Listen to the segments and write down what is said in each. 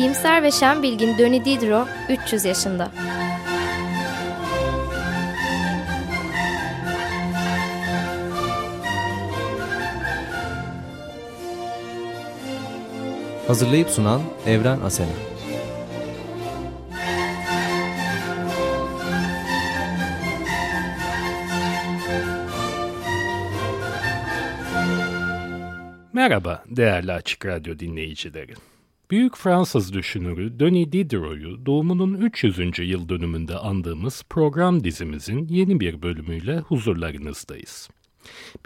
İyimser ve şen bilgin Döni Diderot 300 yaşında. Hazırlayıp sunan Evren Asena. Merhaba değerli Açık Radyo dinleyicileri. Büyük Fransız düşünürü Denis Diderot'u doğumunun 300. yıl dönümünde andığımız program dizimizin yeni bir bölümüyle huzurlarınızdayız.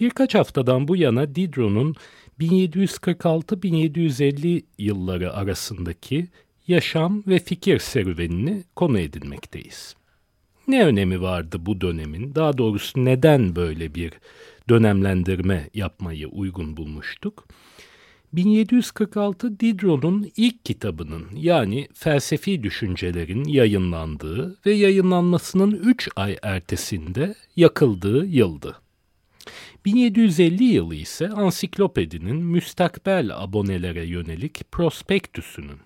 Birkaç haftadan bu yana Diderot'un 1746-1750 yılları arasındaki yaşam ve fikir serüvenini konu edinmekteyiz. Ne önemi vardı bu dönemin? Daha doğrusu neden böyle bir dönemlendirme yapmayı uygun bulmuştuk? 1746 Diderot'un ilk kitabının yani felsefi düşüncelerin yayınlandığı ve yayınlanmasının 3 ay ertesinde yakıldığı yıldı. 1750 yılı ise ansiklopedinin müstakbel abonelere yönelik prospektüsünün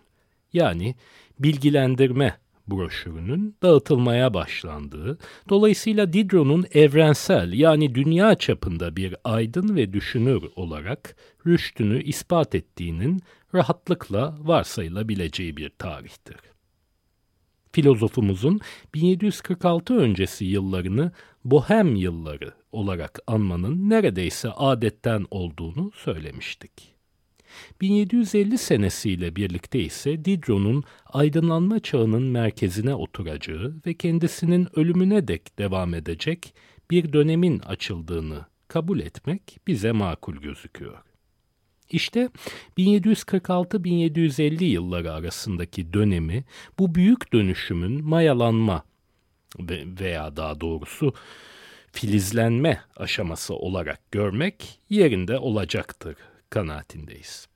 yani bilgilendirme broşürünün dağıtılmaya başlandığı, dolayısıyla Diderot'un evrensel yani dünya çapında bir aydın ve düşünür olarak rüştünü ispat ettiğinin rahatlıkla varsayılabileceği bir tarihtir. Filozofumuzun 1746 öncesi yıllarını Bohem yılları olarak anmanın neredeyse adetten olduğunu söylemiştik. 1750 senesiyle birlikte ise Diderot'un aydınlanma çağının merkezine oturacağı ve kendisinin ölümüne dek devam edecek bir dönemin açıldığını kabul etmek bize makul gözüküyor. İşte 1746-1750 yılları arasındaki dönemi bu büyük dönüşümün mayalanma veya daha doğrusu filizlenme aşaması olarak görmek yerinde olacaktır kanaatindeyiz.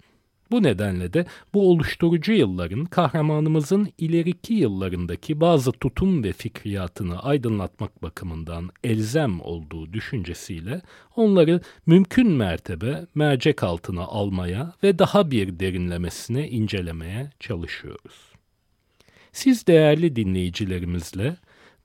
Bu nedenle de bu oluşturucu yılların kahramanımızın ileriki yıllarındaki bazı tutum ve fikriyatını aydınlatmak bakımından elzem olduğu düşüncesiyle onları mümkün mertebe mercek altına almaya ve daha bir derinlemesine incelemeye çalışıyoruz. Siz değerli dinleyicilerimizle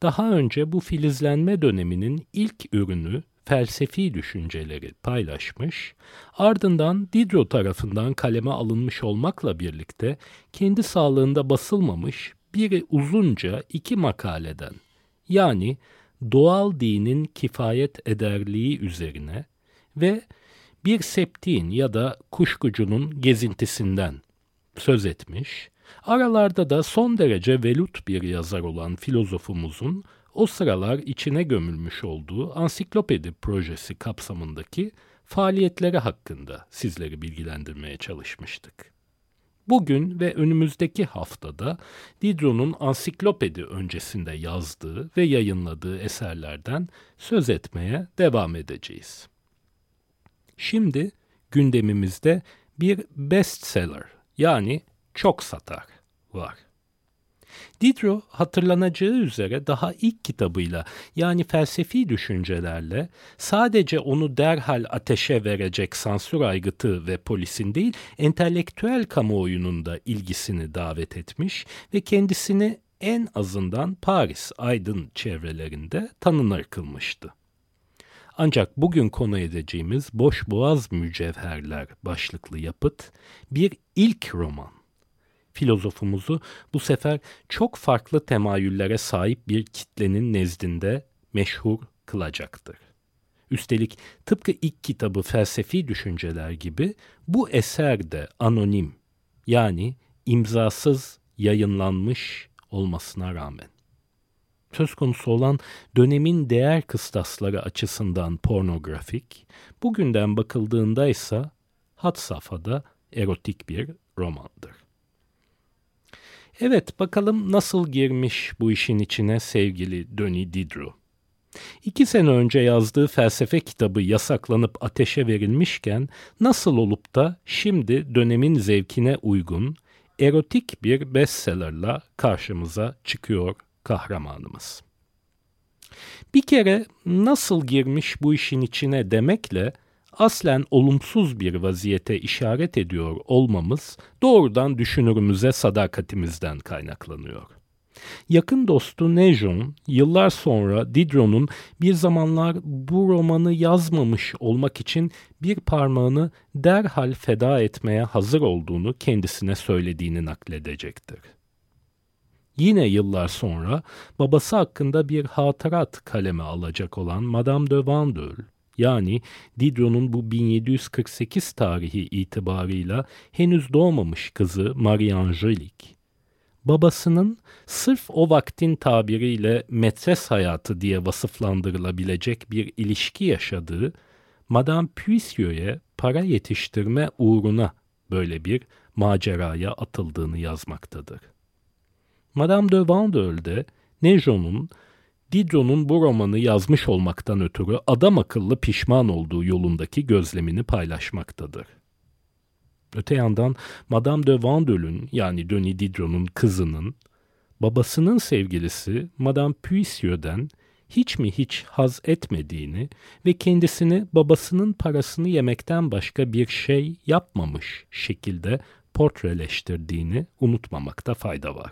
daha önce bu filizlenme döneminin ilk ürünü felsefi düşünceleri paylaşmış, ardından Diderot tarafından kaleme alınmış olmakla birlikte kendi sağlığında basılmamış biri uzunca iki makaleden yani doğal dinin kifayet ederliği üzerine ve bir septiğin ya da kuşkucunun gezintisinden söz etmiş, aralarda da son derece velut bir yazar olan filozofumuzun o sıralar içine gömülmüş olduğu ansiklopedi projesi kapsamındaki faaliyetleri hakkında sizleri bilgilendirmeye çalışmıştık. Bugün ve önümüzdeki haftada Diderot'un ansiklopedi öncesinde yazdığı ve yayınladığı eserlerden söz etmeye devam edeceğiz. Şimdi gündemimizde bir bestseller yani çok satar var. Diderot hatırlanacağı üzere daha ilk kitabıyla yani felsefi düşüncelerle sadece onu derhal ateşe verecek sansür aygıtı ve polisin değil entelektüel kamuoyunun da ilgisini davet etmiş ve kendisini en azından Paris aydın çevrelerinde tanınır kılmıştı. Ancak bugün konu edeceğimiz Boş Boğaz Mücevherler başlıklı yapıt bir ilk roman filozofumuzu bu sefer çok farklı temayüllere sahip bir kitlenin nezdinde meşhur kılacaktır. Üstelik tıpkı ilk kitabı felsefi düşünceler gibi bu eser de anonim yani imzasız yayınlanmış olmasına rağmen. Söz konusu olan dönemin değer kıstasları açısından pornografik, bugünden bakıldığında ise hat safhada erotik bir romandır. Evet bakalım nasıl girmiş bu işin içine sevgili Denis Diderot. İki sene önce yazdığı felsefe kitabı yasaklanıp ateşe verilmişken nasıl olup da şimdi dönemin zevkine uygun erotik bir bestsellerla karşımıza çıkıyor kahramanımız. Bir kere nasıl girmiş bu işin içine demekle aslen olumsuz bir vaziyete işaret ediyor olmamız doğrudan düşünürümüze sadakatimizden kaynaklanıyor. Yakın dostu Nejon yıllar sonra Diderot'un bir zamanlar bu romanı yazmamış olmak için bir parmağını derhal feda etmeye hazır olduğunu kendisine söylediğini nakledecektir. Yine yıllar sonra babası hakkında bir hatırat kaleme alacak olan Madame de Vandel, yani Diderot'un bu 1748 tarihi itibarıyla henüz doğmamış kızı Marie Angelique, babasının sırf o vaktin tabiriyle metres hayatı diye vasıflandırılabilecek bir ilişki yaşadığı Madame Puissio'ya para yetiştirme uğruna böyle bir maceraya atıldığını yazmaktadır. Madame de Vandel'de Nejon'un Diderot'un bu romanı yazmış olmaktan ötürü adam akıllı pişman olduğu yolundaki gözlemini paylaşmaktadır. Öte yandan Madame de Vandel'ün yani Denis Diderot'un kızının babasının sevgilisi Madame Puissio'den hiç mi hiç haz etmediğini ve kendisini babasının parasını yemekten başka bir şey yapmamış şekilde portreleştirdiğini unutmamakta fayda var.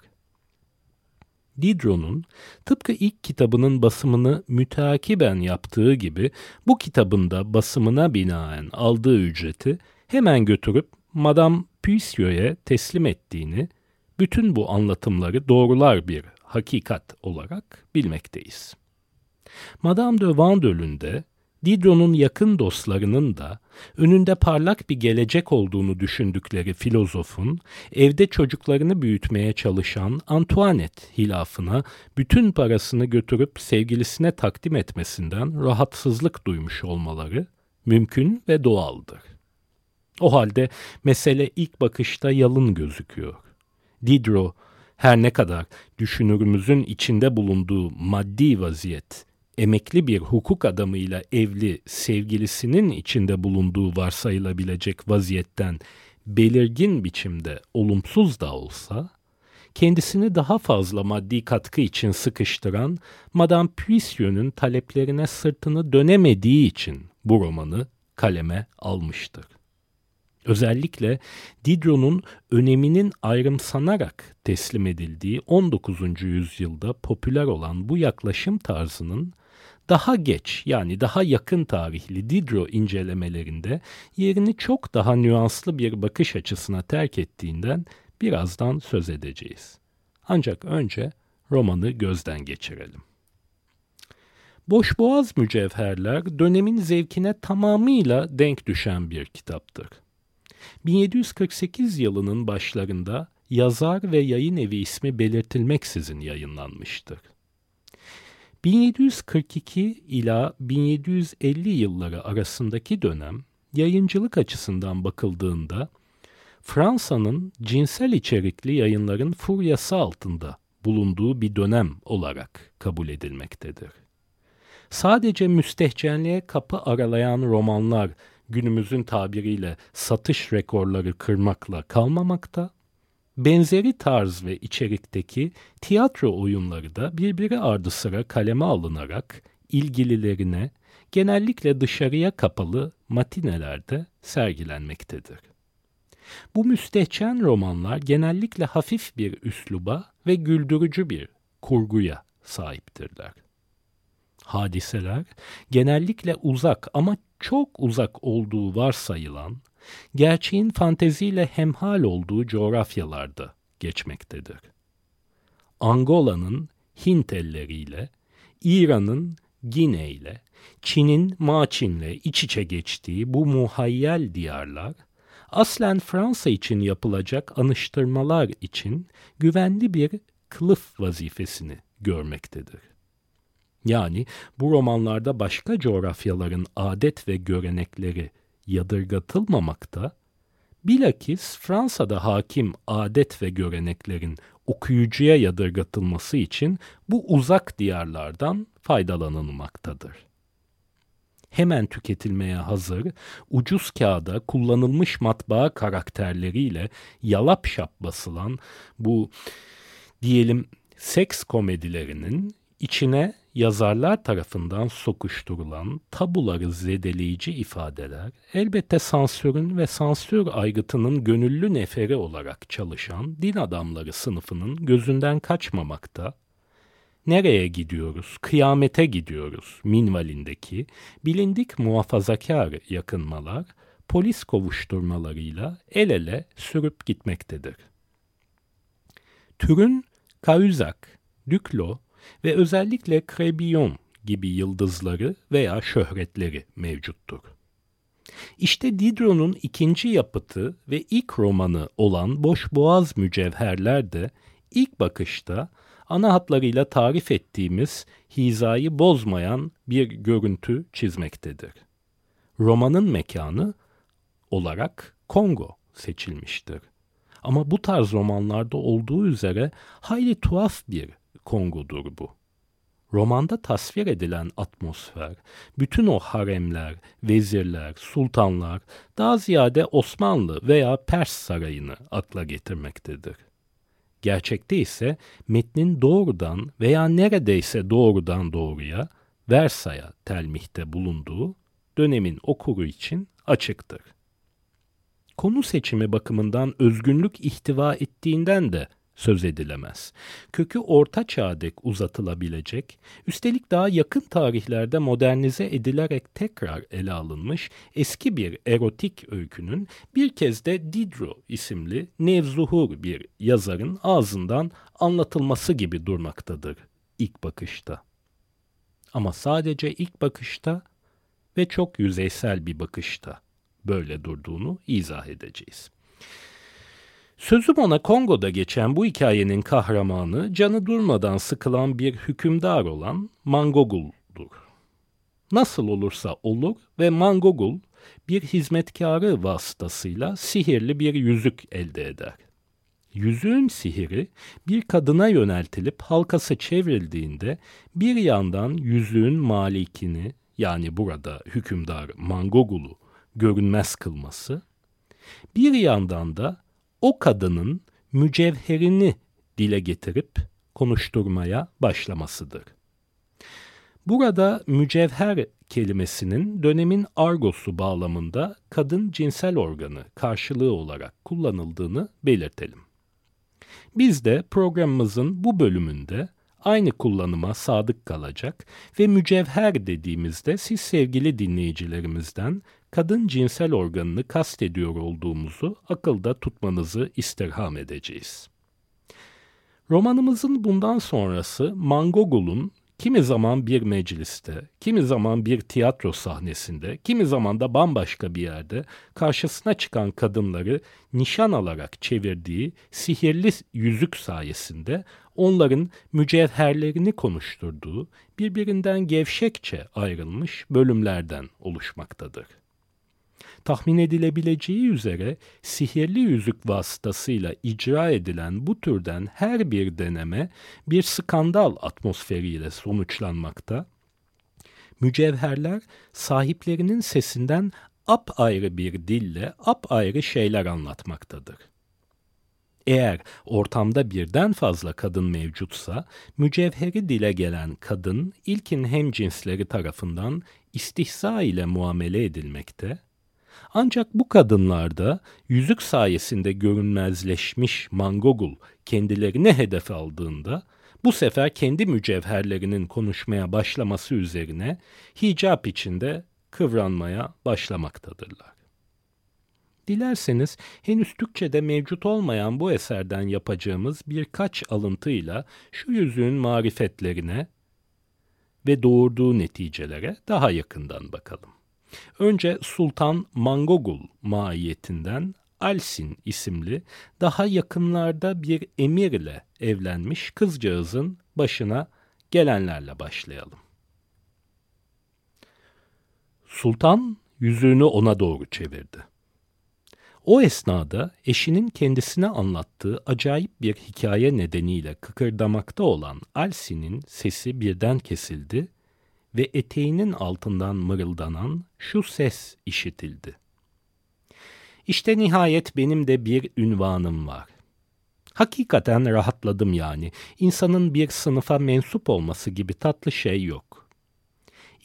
Diderot'un tıpkı ilk kitabının basımını müteakiben yaptığı gibi bu kitabında basımına binaen aldığı ücreti hemen götürüp Madame Puissio'ya teslim ettiğini, bütün bu anlatımları doğrular bir hakikat olarak bilmekteyiz. Madame de Vandel'ün de Diderot'un yakın dostlarının da önünde parlak bir gelecek olduğunu düşündükleri filozofun evde çocuklarını büyütmeye çalışan Antoinette hilafına bütün parasını götürüp sevgilisine takdim etmesinden rahatsızlık duymuş olmaları mümkün ve doğaldır. O halde mesele ilk bakışta yalın gözüküyor. Diderot her ne kadar düşünürümüzün içinde bulunduğu maddi vaziyet emekli bir hukuk adamıyla evli sevgilisinin içinde bulunduğu varsayılabilecek vaziyetten belirgin biçimde olumsuz da olsa, kendisini daha fazla maddi katkı için sıkıştıran Madame Puissio'nun taleplerine sırtını dönemediği için bu romanı kaleme almıştır. Özellikle Diderot'un öneminin ayrımsanarak teslim edildiği 19. yüzyılda popüler olan bu yaklaşım tarzının daha geç yani daha yakın tarihli Diderot incelemelerinde yerini çok daha nüanslı bir bakış açısına terk ettiğinden birazdan söz edeceğiz. Ancak önce romanı gözden geçirelim. Boşboğaz Mücevherler dönemin zevkine tamamıyla denk düşen bir kitaptır. 1748 yılının başlarında yazar ve yayın evi ismi belirtilmeksizin yayınlanmıştır. 1742 ila 1750 yılları arasındaki dönem yayıncılık açısından bakıldığında Fransa'nın cinsel içerikli yayınların furyası altında bulunduğu bir dönem olarak kabul edilmektedir. Sadece müstehcenliğe kapı aralayan romanlar günümüzün tabiriyle satış rekorları kırmakla kalmamakta, Benzeri tarz ve içerikteki tiyatro oyunları da birbiri ardı sıra kaleme alınarak ilgililerine genellikle dışarıya kapalı matinelerde sergilenmektedir. Bu müstehcen romanlar genellikle hafif bir üsluba ve güldürücü bir kurguya sahiptirler. Hadiseler genellikle uzak ama çok uzak olduğu varsayılan gerçeğin fanteziyle hemhal olduğu coğrafyalarda geçmektedir. Angola'nın Hint elleriyle, İran'ın Gine ile, Çin'in Maçin'le iç içe geçtiği bu muhayyel diyarlar, aslen Fransa için yapılacak anıştırmalar için güvenli bir kılıf vazifesini görmektedir. Yani bu romanlarda başka coğrafyaların adet ve görenekleri yadırgatılmamakta, bilakis Fransa'da hakim adet ve göreneklerin okuyucuya yadırgatılması için bu uzak diyarlardan faydalanılmaktadır. Hemen tüketilmeye hazır, ucuz kağıda kullanılmış matbaa karakterleriyle yalap şap basılan bu diyelim seks komedilerinin içine yazarlar tarafından sokuşturulan tabuları zedeleyici ifadeler elbette sansürün ve sansür aygıtının gönüllü neferi olarak çalışan din adamları sınıfının gözünden kaçmamakta nereye gidiyoruz, kıyamete gidiyoruz minvalindeki bilindik muhafazakar yakınmalar polis kovuşturmalarıyla el ele sürüp gitmektedir. Türün Cahuzac, Duclos ve özellikle Crébillon gibi yıldızları veya şöhretleri mevcuttur. İşte Diderot'un ikinci yapıtı ve ilk romanı olan Boş Boğaz Mücevherler de ilk bakışta ana hatlarıyla tarif ettiğimiz hizayı bozmayan bir görüntü çizmektedir. Romanın mekanı olarak Kongo seçilmiştir. Ama bu tarz romanlarda olduğu üzere hayli tuhaf bir Kongo'dur bu. Romanda tasvir edilen atmosfer, bütün o haremler, vezirler, sultanlar, daha ziyade Osmanlı veya Pers sarayını akla getirmektedir. Gerçekte ise metnin doğrudan veya neredeyse doğrudan doğruya Versay'a telmihte bulunduğu dönemin okuru için açıktır. Konu seçimi bakımından özgünlük ihtiva ettiğinden de söz edilemez. Kökü orta çağdek uzatılabilecek, üstelik daha yakın tarihlerde modernize edilerek tekrar ele alınmış eski bir erotik öykünün bir kez de Diderot isimli nevzuhur bir yazarın ağzından anlatılması gibi durmaktadır ilk bakışta. Ama sadece ilk bakışta ve çok yüzeysel bir bakışta böyle durduğunu izah edeceğiz. Sözüm ona Kongo'da geçen bu hikayenin kahramanı canı durmadan sıkılan bir hükümdar olan Mangogul'dur. Nasıl olursa olur ve Mangogul bir hizmetkarı vasıtasıyla sihirli bir yüzük elde eder. Yüzüğün sihiri bir kadına yöneltilip halkası çevrildiğinde bir yandan yüzüğün malikini yani burada hükümdar Mangogul'u görünmez kılması, bir yandan da o kadının mücevherini dile getirip konuşturmaya başlamasıdır. Burada mücevher kelimesinin dönemin argosu bağlamında kadın cinsel organı karşılığı olarak kullanıldığını belirtelim. Biz de programımızın bu bölümünde aynı kullanıma sadık kalacak ve mücevher dediğimizde siz sevgili dinleyicilerimizden kadın cinsel organını kastediyor olduğumuzu akılda tutmanızı istirham edeceğiz. Romanımızın bundan sonrası Mangogul'un kimi zaman bir mecliste, kimi zaman bir tiyatro sahnesinde, kimi zaman da bambaşka bir yerde karşısına çıkan kadınları nişan alarak çevirdiği sihirli yüzük sayesinde onların mücevherlerini konuşturduğu, birbirinden gevşekçe ayrılmış bölümlerden oluşmaktadır tahmin edilebileceği üzere sihirli yüzük vasıtasıyla icra edilen bu türden her bir deneme bir skandal atmosferiyle sonuçlanmakta. Mücevherler sahiplerinin sesinden ap ayrı bir dille ap ayrı şeyler anlatmaktadır. Eğer ortamda birden fazla kadın mevcutsa, mücevheri dile gelen kadın ilkin hem cinsleri tarafından istihza ile muamele edilmekte, ancak bu kadınlarda yüzük sayesinde görünmezleşmiş Mangogul kendilerine hedef aldığında bu sefer kendi mücevherlerinin konuşmaya başlaması üzerine hicap içinde kıvranmaya başlamaktadırlar. Dilerseniz henüz Türkçe'de mevcut olmayan bu eserden yapacağımız birkaç alıntıyla şu yüzüğün marifetlerine ve doğurduğu neticelere daha yakından bakalım. Önce Sultan Mangogul mahiyetinden Alsin isimli daha yakınlarda bir emirle evlenmiş kızcağızın başına gelenlerle başlayalım. Sultan yüzüğünü ona doğru çevirdi. O esnada eşinin kendisine anlattığı acayip bir hikaye nedeniyle kıkırdamakta olan Alsin'in sesi birden kesildi ve eteğinin altından mırıldanan şu ses işitildi. İşte nihayet benim de bir ünvanım var. Hakikaten rahatladım yani. İnsanın bir sınıfa mensup olması gibi tatlı şey yok.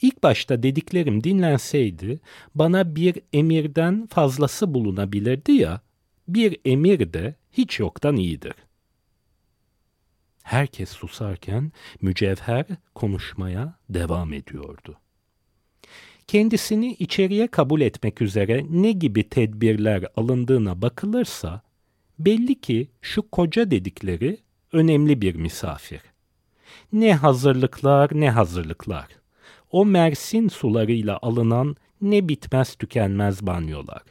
İlk başta dediklerim dinlenseydi bana bir emirden fazlası bulunabilirdi ya, bir emir de hiç yoktan iyidir. Herkes susarken mücevher konuşmaya devam ediyordu. Kendisini içeriye kabul etmek üzere ne gibi tedbirler alındığına bakılırsa belli ki şu koca dedikleri önemli bir misafir. Ne hazırlıklar ne hazırlıklar. O Mersin sularıyla alınan ne bitmez tükenmez banyolar.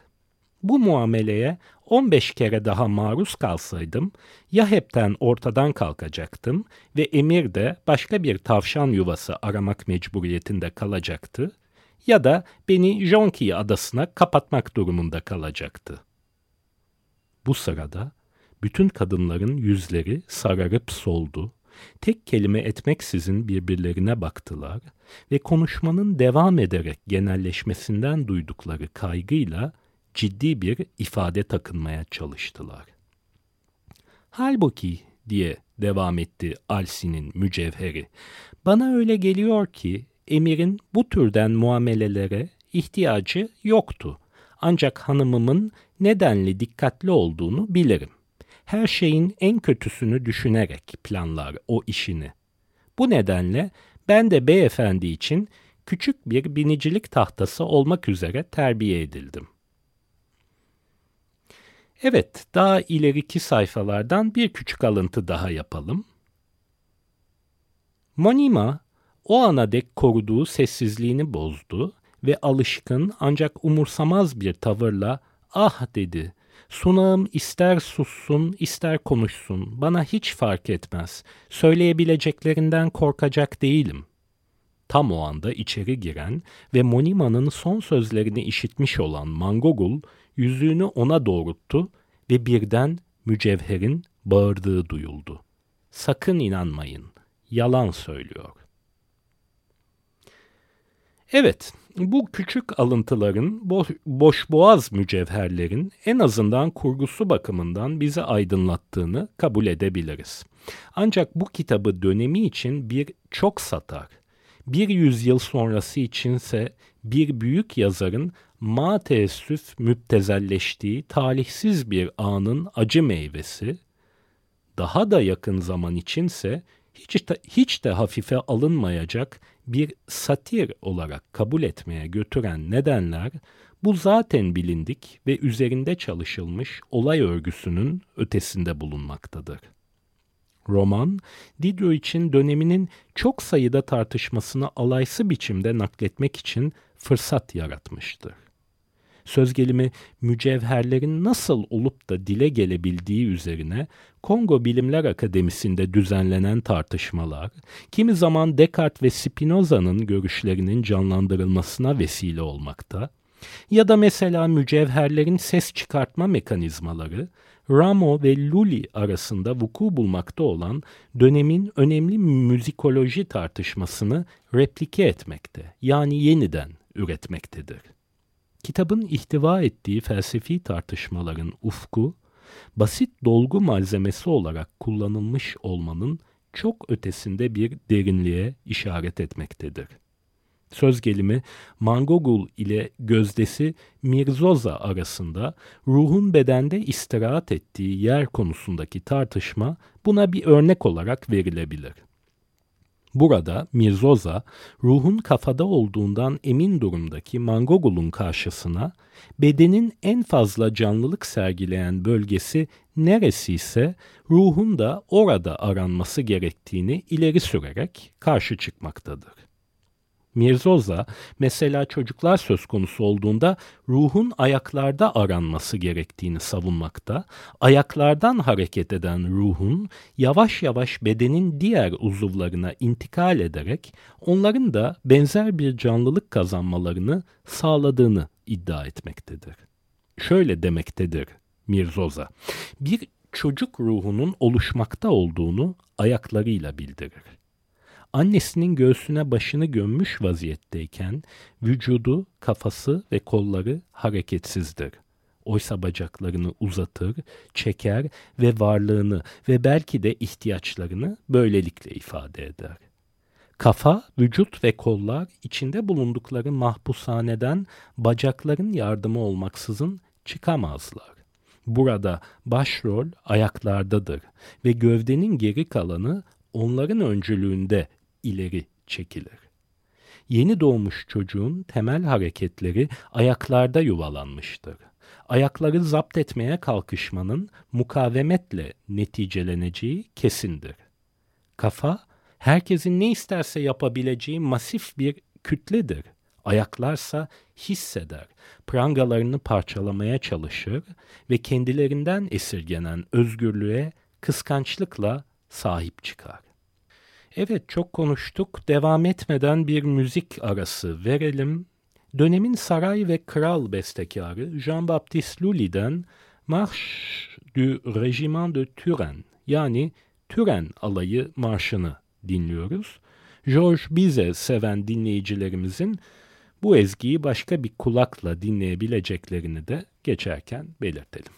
Bu muameleye 15 kere daha maruz kalsaydım ya hepten ortadan kalkacaktım ve emir de başka bir tavşan yuvası aramak mecburiyetinde kalacaktı ya da beni Jonki adasına kapatmak durumunda kalacaktı. Bu sırada bütün kadınların yüzleri sararıp soldu, tek kelime etmeksizin birbirlerine baktılar ve konuşmanın devam ederek genelleşmesinden duydukları kaygıyla ciddi bir ifade takınmaya çalıştılar. Halbuki diye devam etti Alsi'nin mücevheri, bana öyle geliyor ki emirin bu türden muamelelere ihtiyacı yoktu. Ancak hanımımın nedenli dikkatli olduğunu bilirim. Her şeyin en kötüsünü düşünerek planlar o işini. Bu nedenle ben de beyefendi için küçük bir binicilik tahtası olmak üzere terbiye edildim. Evet, daha ileriki sayfalardan bir küçük alıntı daha yapalım. Monima o ana dek koruduğu sessizliğini bozdu ve alışkın ancak umursamaz bir tavırla ah dedi. Sunağım ister sussun ister konuşsun bana hiç fark etmez. Söyleyebileceklerinden korkacak değilim. Tam o anda içeri giren ve Monima'nın son sözlerini işitmiş olan Mangogul yüzüğünü ona doğrulttu ve birden mücevherin bağırdığı duyuldu. Sakın inanmayın, yalan söylüyor. Evet, bu küçük alıntıların, boş, boş boğaz mücevherlerin en azından kurgusu bakımından bizi aydınlattığını kabul edebiliriz. Ancak bu kitabı dönemi için bir çok satar, bir yüzyıl sonrası içinse bir büyük yazarın ma teessüf müptezelleştiği talihsiz bir anın acı meyvesi, daha da yakın zaman içinse hiç de, hiç de hafife alınmayacak bir satir olarak kabul etmeye götüren nedenler bu zaten bilindik ve üzerinde çalışılmış olay örgüsünün ötesinde bulunmaktadır. Roman, Diderot için döneminin çok sayıda tartışmasını alaysı biçimde nakletmek için fırsat yaratmıştır. Söz gelimi mücevherlerin nasıl olup da dile gelebildiği üzerine Kongo Bilimler Akademisi'nde düzenlenen tartışmalar, kimi zaman Descartes ve Spinoza'nın görüşlerinin canlandırılmasına vesile olmakta, ya da mesela mücevherlerin ses çıkartma mekanizmaları, Ramo ve Lully arasında vuku bulmakta olan dönemin önemli müzikoloji tartışmasını replike etmekte, yani yeniden üretmektedir. Kitabın ihtiva ettiği felsefi tartışmaların ufku, basit dolgu malzemesi olarak kullanılmış olmanın çok ötesinde bir derinliğe işaret etmektedir. Söz gelimi Mangogul ile gözdesi Mirzoza arasında ruhun bedende istirahat ettiği yer konusundaki tartışma buna bir örnek olarak verilebilir. Burada Mirzoza, ruhun kafada olduğundan emin durumdaki Mangogul'un karşısına bedenin en fazla canlılık sergileyen bölgesi neresi ise ruhun da orada aranması gerektiğini ileri sürerek karşı çıkmaktadır. Mirzoza mesela çocuklar söz konusu olduğunda ruhun ayaklarda aranması gerektiğini savunmakta, ayaklardan hareket eden ruhun yavaş yavaş bedenin diğer uzuvlarına intikal ederek onların da benzer bir canlılık kazanmalarını sağladığını iddia etmektedir. Şöyle demektedir Mirzoza, bir çocuk ruhunun oluşmakta olduğunu ayaklarıyla bildirir annesinin göğsüne başını gömmüş vaziyetteyken vücudu, kafası ve kolları hareketsizdir. Oysa bacaklarını uzatır, çeker ve varlığını ve belki de ihtiyaçlarını böylelikle ifade eder. Kafa, vücut ve kollar içinde bulundukları mahpushaneden bacakların yardımı olmaksızın çıkamazlar. Burada başrol ayaklardadır ve gövdenin geri kalanı onların öncülüğünde ileri çekilir. Yeni doğmuş çocuğun temel hareketleri ayaklarda yuvalanmıştır. Ayakları zapt etmeye kalkışmanın mukavemetle neticeleneceği kesindir. Kafa, herkesin ne isterse yapabileceği masif bir kütledir. Ayaklarsa hisseder, prangalarını parçalamaya çalışır ve kendilerinden esirgenen özgürlüğe kıskançlıkla sahip çıkar. Evet çok konuştuk. Devam etmeden bir müzik arası verelim. Dönemin saray ve kral bestekarı Jean-Baptiste Lully'den Marche du Régiment de Turenne yani Türen alayı marşını dinliyoruz. George Bizet seven dinleyicilerimizin bu ezgiyi başka bir kulakla dinleyebileceklerini de geçerken belirtelim.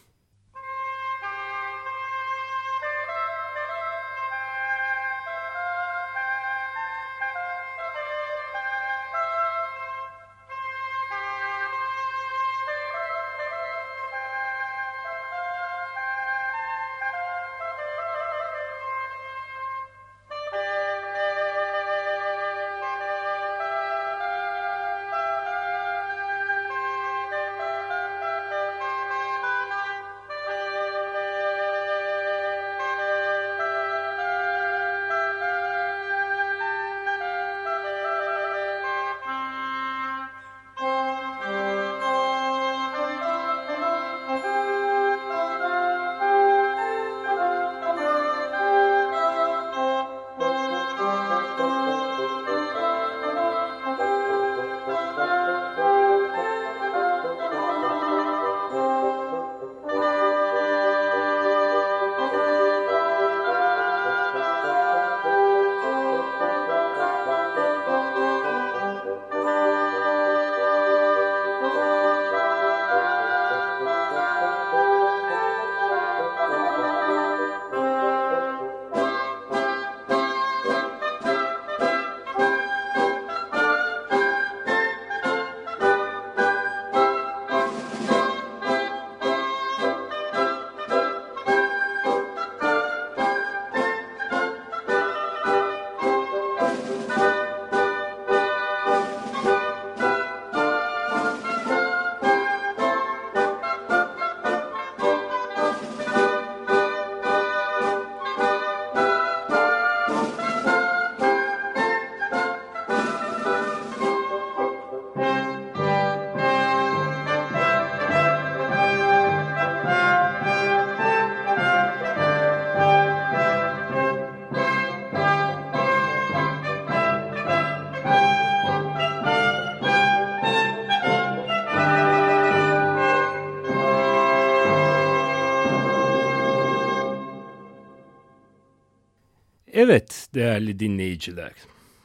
Değerli dinleyiciler.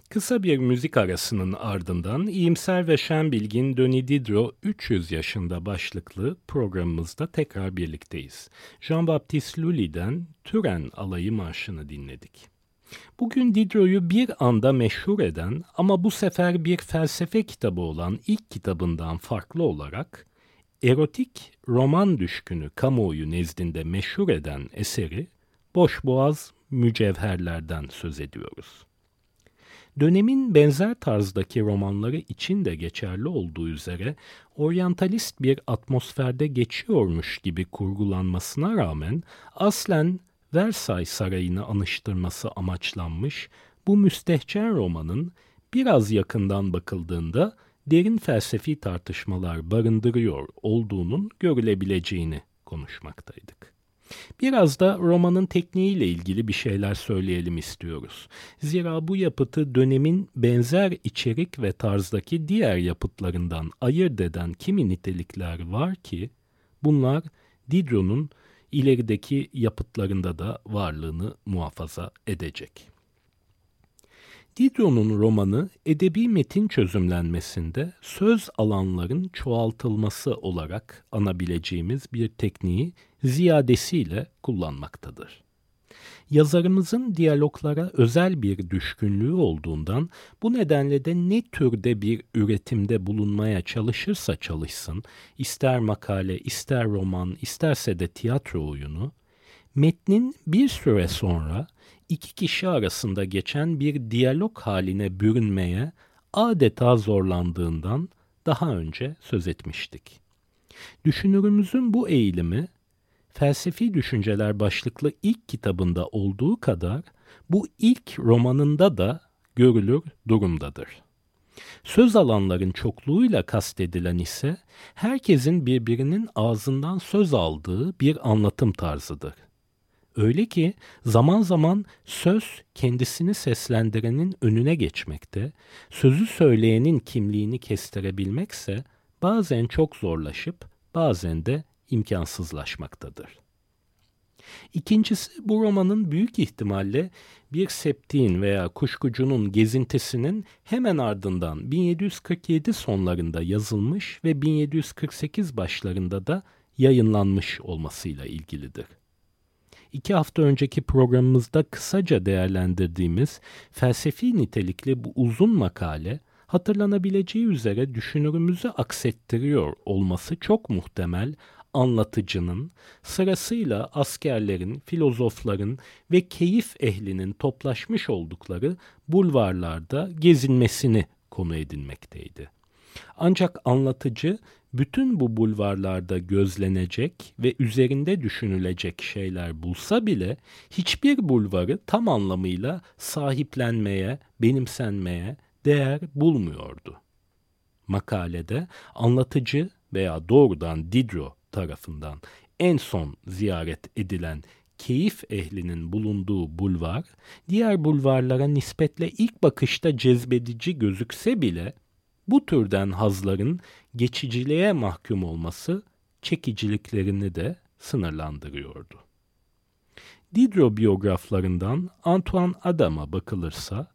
Kısa bir müzik arasının ardından iyimser ve şen bilgin Döni Didro 300 yaşında başlıklı programımızda tekrar birlikteyiz. Jean-Baptiste Lully'den Türen alayı marşını dinledik. Bugün Diderot'u bir anda meşhur eden ama bu sefer bir felsefe kitabı olan ilk kitabından farklı olarak erotik roman düşkünü kamuoyu nezdinde meşhur eden eseri Boş Boğaz mücevherlerden söz ediyoruz. Dönemin benzer tarzdaki romanları için de geçerli olduğu üzere oryantalist bir atmosferde geçiyormuş gibi kurgulanmasına rağmen aslen Versailles Sarayı'nı anıştırması amaçlanmış bu müstehcen romanın biraz yakından bakıldığında derin felsefi tartışmalar barındırıyor olduğunun görülebileceğini konuşmaktaydık. Biraz da romanın tekniğiyle ilgili bir şeyler söyleyelim istiyoruz. Zira bu yapıtı dönemin benzer içerik ve tarzdaki diğer yapıtlarından ayırt eden kimi nitelikler var ki bunlar Diderot'un ilerideki yapıtlarında da varlığını muhafaza edecek. Diderot'un romanı edebi metin çözümlenmesinde söz alanların çoğaltılması olarak anabileceğimiz bir tekniği ziyadesiyle kullanmaktadır. Yazarımızın diyaloglara özel bir düşkünlüğü olduğundan bu nedenle de ne türde bir üretimde bulunmaya çalışırsa çalışsın, ister makale, ister roman, isterse de tiyatro oyunu, metnin bir süre sonra iki kişi arasında geçen bir diyalog haline bürünmeye adeta zorlandığından daha önce söz etmiştik. Düşünürümüzün bu eğilimi felsefi düşünceler başlıklı ilk kitabında olduğu kadar bu ilk romanında da görülür durumdadır. Söz alanların çokluğuyla kastedilen ise herkesin birbirinin ağzından söz aldığı bir anlatım tarzıdır. Öyle ki zaman zaman söz kendisini seslendirenin önüne geçmekte, sözü söyleyenin kimliğini kestirebilmekse bazen çok zorlaşıp bazen de imkansızlaşmaktadır. İkincisi bu romanın büyük ihtimalle bir septiğin veya kuşkucunun gezintisinin hemen ardından 1747 sonlarında yazılmış ve 1748 başlarında da yayınlanmış olmasıyla ilgilidir. İki hafta önceki programımızda kısaca değerlendirdiğimiz felsefi nitelikli bu uzun makale hatırlanabileceği üzere düşünürümüzü aksettiriyor olması çok muhtemel anlatıcının sırasıyla askerlerin, filozofların ve keyif ehlinin toplaşmış oldukları bulvarlarda gezinmesini konu edinmekteydi. Ancak anlatıcı bütün bu bulvarlarda gözlenecek ve üzerinde düşünülecek şeyler bulsa bile hiçbir bulvarı tam anlamıyla sahiplenmeye, benimsenmeye değer bulmuyordu. Makalede anlatıcı veya doğrudan Diderot tarafından en son ziyaret edilen keyif ehlinin bulunduğu bulvar, diğer bulvarlara nispetle ilk bakışta cezbedici gözükse bile bu türden hazların geçiciliğe mahkum olması çekiciliklerini de sınırlandırıyordu. Diderot biyograflarından Antoine Adam'a bakılırsa,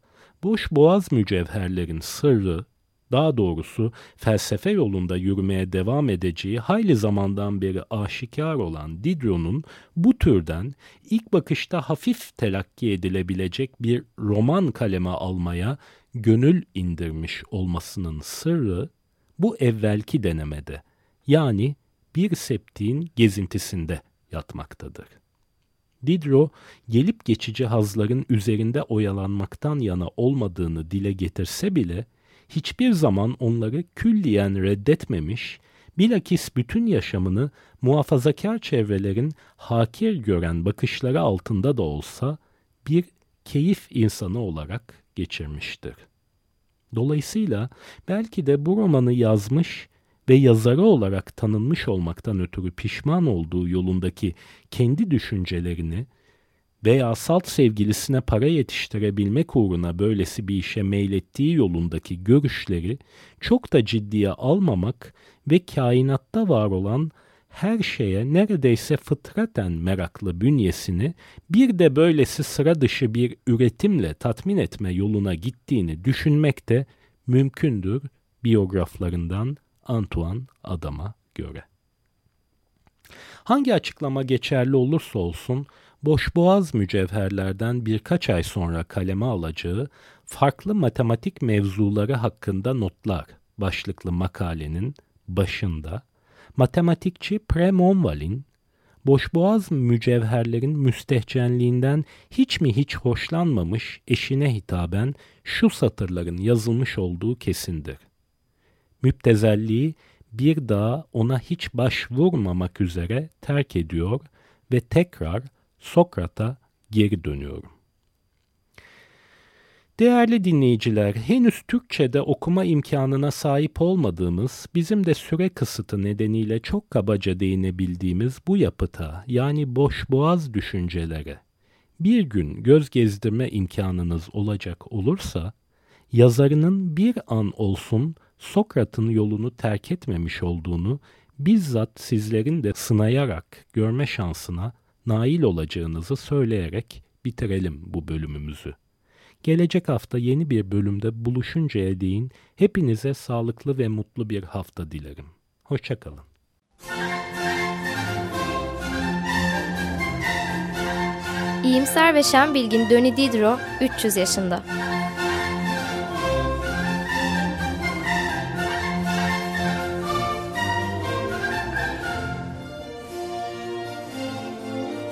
boş boğaz mücevherlerin sırrı, daha doğrusu felsefe yolunda yürümeye devam edeceği hayli zamandan beri aşikar olan Diderot'un bu türden ilk bakışta hafif telakki edilebilecek bir roman kaleme almaya gönül indirmiş olmasının sırrı bu evvelki denemede yani bir septiğin gezintisinde yatmaktadır. Diderot gelip geçici hazların üzerinde oyalanmaktan yana olmadığını dile getirse bile hiçbir zaman onları külliyen reddetmemiş, bilakis bütün yaşamını muhafazakar çevrelerin hakir gören bakışları altında da olsa bir keyif insanı olarak geçirmiştir. Dolayısıyla belki de bu romanı yazmış ve yazarı olarak tanınmış olmaktan ötürü pişman olduğu yolundaki kendi düşüncelerini veya salt sevgilisine para yetiştirebilmek uğruna böylesi bir işe meylettiği yolundaki görüşleri çok da ciddiye almamak ve kainatta var olan her şeye neredeyse fıtraten meraklı bünyesini bir de böylesi sıra dışı bir üretimle tatmin etme yoluna gittiğini düşünmek de mümkündür biyograflarından Antoine Adam'a göre. Hangi açıklama geçerli olursa olsun boşboğaz mücevherlerden birkaç ay sonra kaleme alacağı farklı matematik mevzuları hakkında notlar başlıklı makalenin başında matematikçi Premonval'in boşboğaz mücevherlerin müstehcenliğinden hiç mi hiç hoşlanmamış eşine hitaben şu satırların yazılmış olduğu kesindir. Müptezelliği bir daha ona hiç başvurmamak üzere terk ediyor ve tekrar Sokrat'a geri dönüyorum. Değerli dinleyiciler, henüz Türkçe'de okuma imkanına sahip olmadığımız, bizim de süre kısıtı nedeniyle çok kabaca değinebildiğimiz bu yapıta, yani boş boğaz düşüncelere, bir gün göz gezdirme imkanınız olacak olursa, yazarının bir an olsun Sokrat'ın yolunu terk etmemiş olduğunu bizzat sizlerin de sınayarak görme şansına nail olacağınızı söyleyerek bitirelim bu bölümümüzü. Gelecek hafta yeni bir bölümde buluşuncaya değin hepinize sağlıklı ve mutlu bir hafta dilerim. Hoşçakalın. İyimser ve şen bilgin Döni Didro 300 yaşında.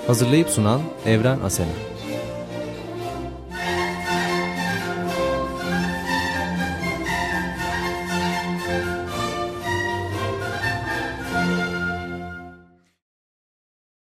Hazırlayıp sunan Evren Asena.